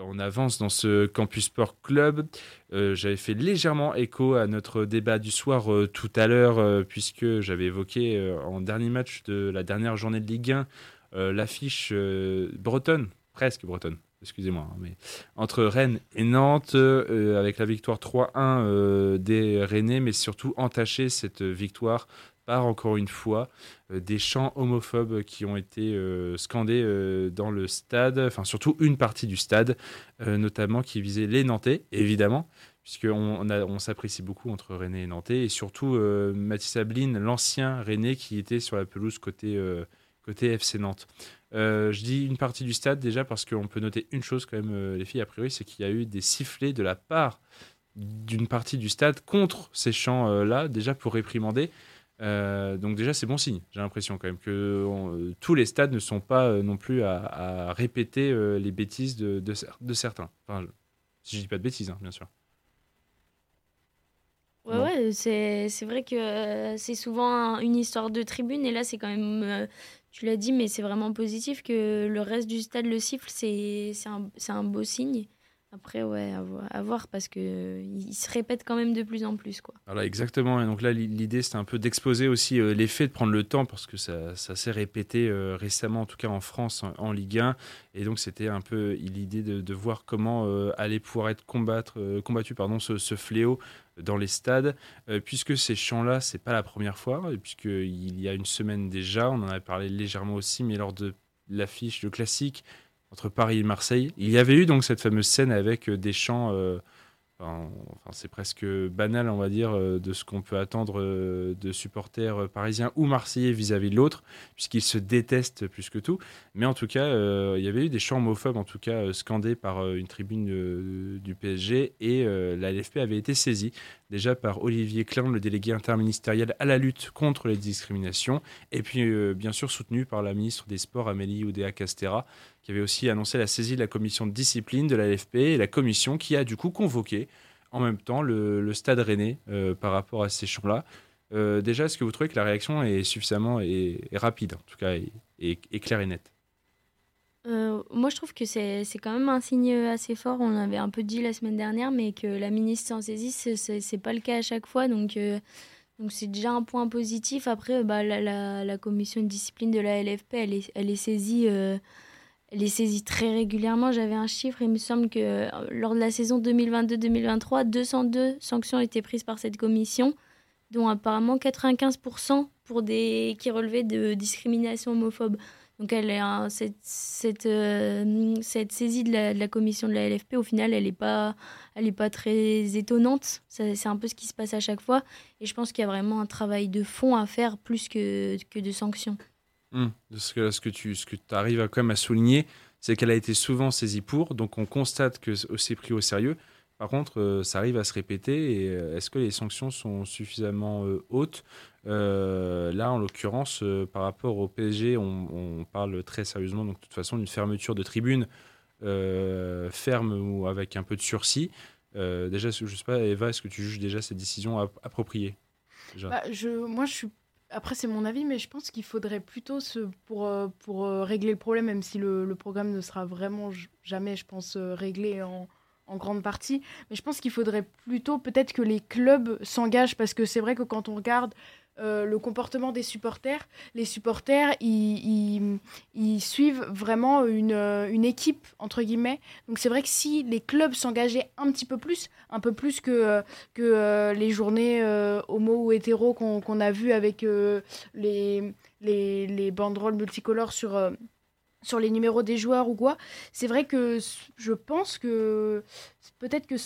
on avance dans ce Campus Sport Club. j'avais fait légèrement écho à notre débat du soir tout à l'heure, puisque j'avais évoqué en dernier match de la dernière journée de Ligue 1 l'affiche bretonne, presque bretonne, excusez-moi, hein, mais entre Rennes et Nantes, euh, avec la victoire 3-1 euh, des Rennais, mais surtout entaché cette victoire par encore une fois euh, des chants homophobes qui ont été scandés dans le stade, enfin surtout une partie du stade, notamment qui visait les Nantais, évidemment, puisqu'on on, s'apprécie beaucoup entre Rennais et Nantais, et surtout Mathis Ablin, l'ancien Rennais qui était sur la pelouse côté, côté FC Nantes. Euh, je dis une partie du stade déjà parce qu'on peut noter une chose quand même, euh, les filles, a priori, c'est qu'il y a eu des sifflets de la part d'une partie du stade contre ces chants-là, déjà pour réprimander. Euh, donc déjà, c'est bon signe, j'ai l'impression quand même que tous les stades ne sont pas non plus à, répéter les bêtises de, de, certains. Enfin, si je dis pas de bêtises, hein, bien sûr. Ouais, ouais c'est vrai que c'est souvent une histoire de tribune et là, c'est quand même tu l'as dit, mais c'est vraiment positif que le reste du stade le siffle, c'est un, un, beau signe. Après, ouais, à voir, parce qu'il se répète quand même de plus en plus. Quoi. Voilà, exactement. Et donc là, l'idée, c'était un peu d'exposer aussi euh, l'effet, de prendre le temps, parce que ça, ça s'est répété euh, récemment, en tout cas en France, en, Ligue 1. Et donc, c'était un peu l'idée de, voir comment euh, allait pouvoir être combattre, combattu pardon, ce, fléau dans les stades, puisque ces chants-là, c'est pas la première fois, puisqu'il y a une semaine déjà, on en avait parlé légèrement aussi, mais lors de l'affiche, de classique, entre Paris et Marseille. Il y avait eu donc cette fameuse scène avec euh, des chants euh, Enfin, c'est presque banal, on va dire, euh, de ce qu'on peut attendre de supporters parisiens ou marseillais vis-à-vis de l'autre, puisqu'ils se détestent plus que tout. Mais en tout cas, il y avait eu des chants homophobes, en tout cas scandés par une tribune du PSG, et la LFP avait été saisie déjà par Olivier Klein, le délégué interministériel à la lutte contre les discriminations, et puis bien sûr soutenu par la ministre des Sports, Amélie Oudéa-Castera, qui avait aussi annoncé la saisie de la commission de discipline de la LFP et la commission qui a du coup convoqué en même temps le, stade rennais euh, par rapport à ces champs-là. Euh, déjà, est-ce que vous trouvez que la réaction est suffisamment et, rapide, en tout cas, et, claire et nette? Euh, moi, je trouve que c'est quand même un signe assez fort. On avait un peu dit la semaine dernière, mais que la ministre s'en saisisse, c'est pas le cas à chaque fois. Donc, donc c'est déjà un point positif. Après, bah, la, la, commission de discipline de la LFP, elle est, elle est saisie elle est très régulièrement. J'avais un chiffre, il me semble que euh, lors de la saison 2022-2023, 202 sanctions été prises par cette commission, dont apparemment 95% pour des qui relevaient de discrimination homophobe. Donc euh, cette, saisie de la, commission de la LFP, au final, elle n'est pas, très étonnante. C'est un peu ce qui se passe à chaque fois. Et je pense qu'il y a vraiment un travail de fond à faire plus que, de sanctions. Hum, ce que, tu arrives à, quand même à souligner, c'est qu'elle a été souvent saisie pour, donc on constate que c'est pris au sérieux. Par contre, euh, ça arrive à se répéter et euh, est-ce que les sanctions sont suffisamment euh, hautes? Là, en l'occurrence, par rapport au PSG, on, parle très sérieusement, donc de toute façon, d'une fermeture de tribune ferme ou avec un peu de sursis. déjà, je ne sais pas, Eva, est-ce que tu juges déjà cette décision appropriée? Bah, Moi, après, c'est mon avis, mais je pense qu'il faudrait plutôt, pour, régler le problème, même si le, le, programme ne sera vraiment jamais, je pense, réglé en, en grande partie, mais je pense qu'il faudrait plutôt peut-être que les clubs s'engagent, parce que c'est vrai que quand on regarde euh, le comportement des supporters. Les supporters, ils, suivent vraiment une, euh, une, équipe, entre guillemets. Donc c'est vrai que si les clubs s'engageaient un petit peu plus, un peu plus que, euh, que les journées homo ou hétéro qu'on a vues avec les, les, les, banderoles multicolores sur sur les numéros des joueurs ou quoi. C'est vrai que je pense que peut-être que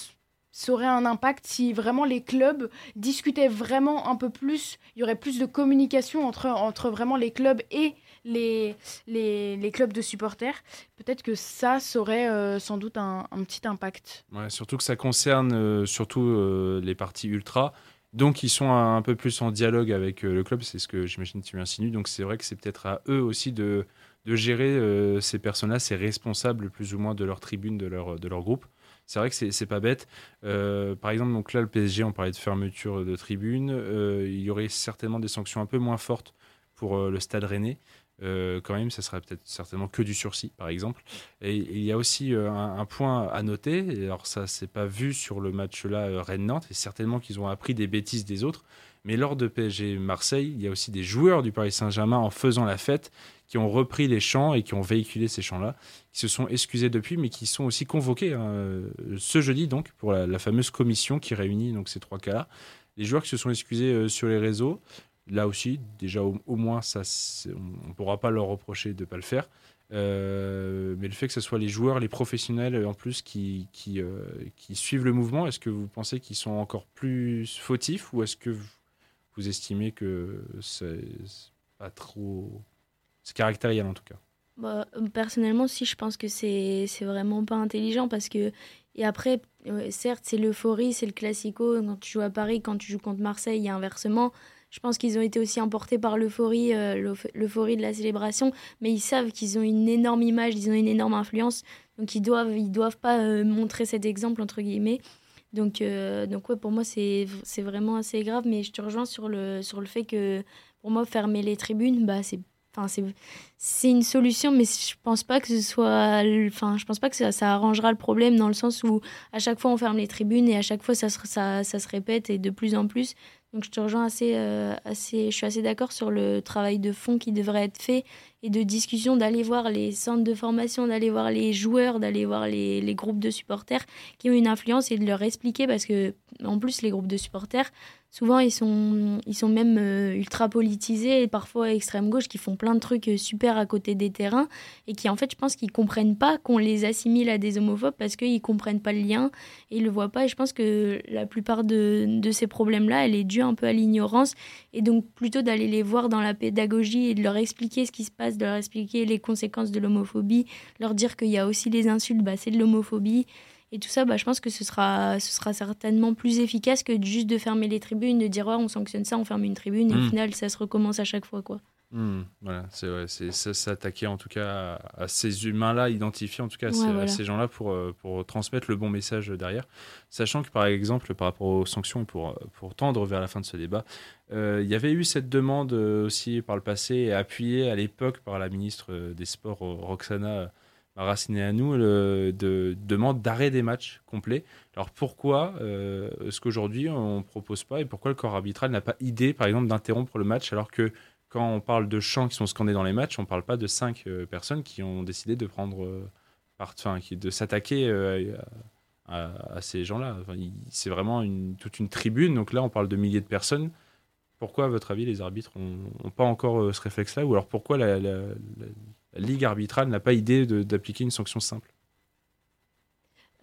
ça aurait un impact si vraiment les clubs discutaient vraiment un peu plus, il y aurait plus de communication entre, entre vraiment les clubs et les, les, les clubs de supporters. Peut-être que ça, ça aurait euh, sans doute un, un, petit impact. Surtout que ça concerne euh, surtout euh, les parties ultra. Donc, ils sont un, peu plus en dialogue avec le club, c'est ce que j'imagine tu insinues. Donc, c'est vrai que c'est peut-être à eux aussi de, de gérer ces personnes-là, ces responsables plus ou moins de leur tribune, de leur, de leur groupe c'est vrai que c'est pas bête. Euh, par exemple, donc là, le PSG, on parlait de fermeture de tribune. Euh, il y aurait certainement des sanctions un peu moins fortes pour euh, le Stade Rennais. euh, quand même, ça sera peut-être certainement que du sursis, par exemple. Et il y a aussi euh, un, point à noter, alors ça, c'est pas vu sur le match-là euh, Rennes-Nantes, et certainement qu'ils ont appris des bêtises des autres, mais lors de PSG Marseille, il y a aussi des joueurs du Paris Saint-Germain en faisant la fête qui ont repris les chants et qui ont véhiculé ces chants-là, qui se sont excusés depuis, mais qui sont aussi convoqués hein, ce jeudi donc pour la, fameuse commission qui réunit donc ces trois cas-là. Les joueurs qui se sont excusés sur les réseaux, là aussi, déjà au, moins, ça, on ne pourra pas leur reprocher de ne pas le faire. Euh, mais le fait que ce soit les joueurs, les professionnels en plus qui, euh, qui suivent le mouvement, est-ce que vous pensez qu'ils sont encore plus fautifs ou est-ce que vous, estimez que c'est pas trop. C'est caractériel en tout cas bah, Personnellement, si je pense que c'est vraiment pas intelligent parce que. Et après, certes, c'est l'euphorie, c'est le classico. Quand tu joues à Paris, quand tu joues contre Marseille, a inversement. Je pense qu'ils ont été aussi emportés par l'euphorie, euh, l'euphorie de la célébration, mais ils savent qu'ils ont une énorme image, ils ont une énorme influence, donc ils doivent, ils doivent pas euh, montrer cet exemple entre guillemets. Donc, euh, donc ouais, pour moi c'est vraiment assez grave, mais je te rejoins sur le sur le fait que pour moi fermer les tribunes, bah c'est Enfin, c'est une solution, mais je pense pas que ce soit. Enfin, je pense pas que ça, ça, arrangera le problème dans le sens où à chaque fois on ferme les tribunes et à chaque fois ça ça, ça se répète et de plus en plus. Donc je te rejoins assez, euh, assez je suis assez d'accord sur le travail de fond qui devrait être fait et de discussion, d'aller voir les centres de formation, d'aller voir les joueurs, d'aller voir les, les, groupes de supporters qui ont une influence et de leur expliquer parce que en plus les groupes de supporters souvent ils sont, ils sont même euh, ultra politisés et parfois extrême gauche qui font plein de trucs euh, super à côté des terrains et qui en fait je pense qu'ils comprennent pas qu'on les assimile à des homophobes parce qu'ils comprennent pas le lien et ils le voient pas. Et je pense que la plupart de, de ces problèmes là elle est due un peu à l'ignorance et donc plutôt d'aller les voir dans la pédagogie et de leur expliquer ce qui se passe de leur expliquer les conséquences de l'homophobie leur dire qu'il y a aussi les insultes bah, c'est de l'homophobie et tout ça, bah, je pense que ce sera, ce sera certainement plus efficace que juste de fermer les tribunes, de dire on sanctionne ça, on ferme une tribune, et au hmm. final, ça se recommence à chaque fois. quoi. Hmm, voilà, c'est c'est s'attaquer en tout cas à, ces humains-là, identifier en tout cas à ces gens-là pour, euh, pour transmettre le bon message derrière. Sachant que par exemple, par rapport aux sanctions, pour, pour tendre vers la fin de ce débat, euh, il y avait eu cette demande euh, aussi par le passé, appuyée à l'époque par la ministre des Sports, Roxana raciné à nous le, de demande d'arrêt des matchs complets. Alors pourquoi euh, est-ce qu'aujourd'hui on ne propose pas et pourquoi le corps arbitral n'a pas idée par exemple d'interrompre le match alors que quand on parle de chants qui sont scandés dans les matchs, on ne parle pas de cinq euh, personnes qui ont décidé de prendre euh, part, de s'attaquer à, ces gens-là. c'est vraiment toute une tribune. Donc là, on parle de milliers de personnes. Pourquoi, à votre avis, les arbitres n'ont pas encore ce réflexe-là? Ou alors pourquoi la Ligue arbitrale n'a pas idée d'appliquer une sanction simple.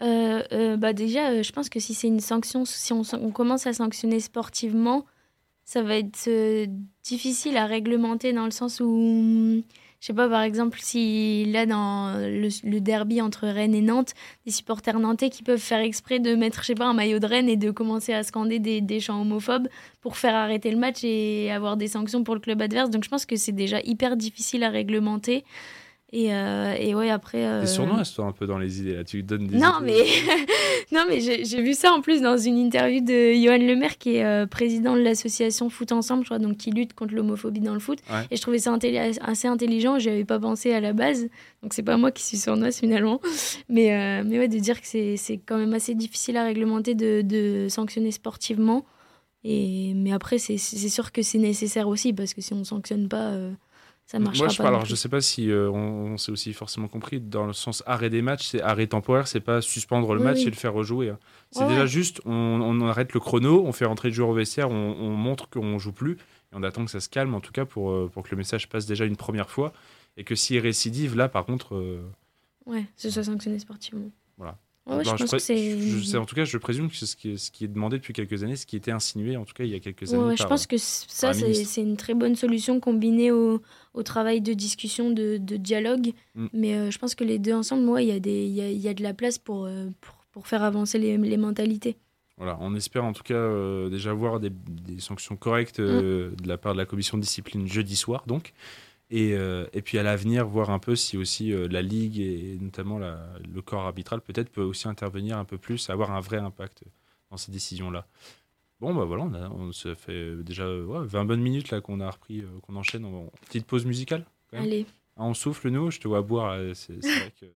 Euh, euh, bah déjà, euh, je pense que si c'est une sanction, si on, commence à sanctionner sportivement, ça va être difficile à réglementer dans le sens où je sais pas, par exemple, si là, dans le, derby entre Rennes et Nantes, des supporters nantais qui peuvent faire exprès de mettre, je sais un maillot de Rennes et de commencer à scander des, des chants homophobes pour faire arrêter le match et avoir des sanctions pour le club adverse. Donc je pense que c'est déjà hyper difficile à réglementer. Et, euh, et, ouais, après. Euh... T'es sournoise, toi, un peu dans les idées. Là. Tu donnes des. Non, mais, non, mais j'ai vu ça en plus dans une interview de Johan Lemaire, qui est euh, président de l'association Foot Ensemble, je crois, donc qui lutte contre l'homophobie dans le foot. Et je trouvais ça assez intelligent. J'y avais pas pensé à la base. Donc, c'est pas moi qui suis sournoise finalement. Mais, euh, mais ouais, de dire que c'est quand même assez difficile à réglementer de, de sanctionner sportivement. Et, mais après, c'est sûr que c'est nécessaire aussi, parce que si on sanctionne pas ça marchera Moi, je, pas. Alors, je sais pas si euh, on, s'est aussi forcément compris dans le sens arrêt des matchs, c'est arrêt temporaire, c'est pas suspendre le match et le faire rejouer. Hein. C'est déjà juste, on, arrête le chrono, on fait rentrer le joueur au vestiaire, on, montre qu'on joue plus et on attend que ça se calme en tout cas pour, euh, pour que le message passe déjà une première fois et que s'il récidive, là par contre. Euh, ouais, ce soit sanctionné sportivement. Voilà je, en tout cas, je présume que c'est ce qui, ce qui est demandé depuis quelques années, ce qui était insinué, en tout cas, il y a quelques années. je pense que ça, c'est une très bonne solution combinée au, au travail de discussion, de, de dialogue. Mm. Mais euh, je pense que les deux ensemble, il y, a des, y, a, y a de la place pour, euh, pour, pour faire avancer les, les, mentalités. Voilà, on espère en tout cas euh, déjà voir des, des sanctions correctes mm. de la part de la commission de discipline jeudi soir, donc. Et, euh, et, puis à l'avenir, voir un peu si aussi euh, la Ligue et notamment le corps arbitral peut-être peut aussi intervenir un peu plus, avoir un vrai impact dans ces décisions-là. Bon, bah voilà, on, a, on se fait déjà 20 bonnes minutes là qu'on a repris, euh, qu'on enchaîne. en petite pause musicale Allez. Ah, on souffle, nous Je te vois boire. C'est vrai que.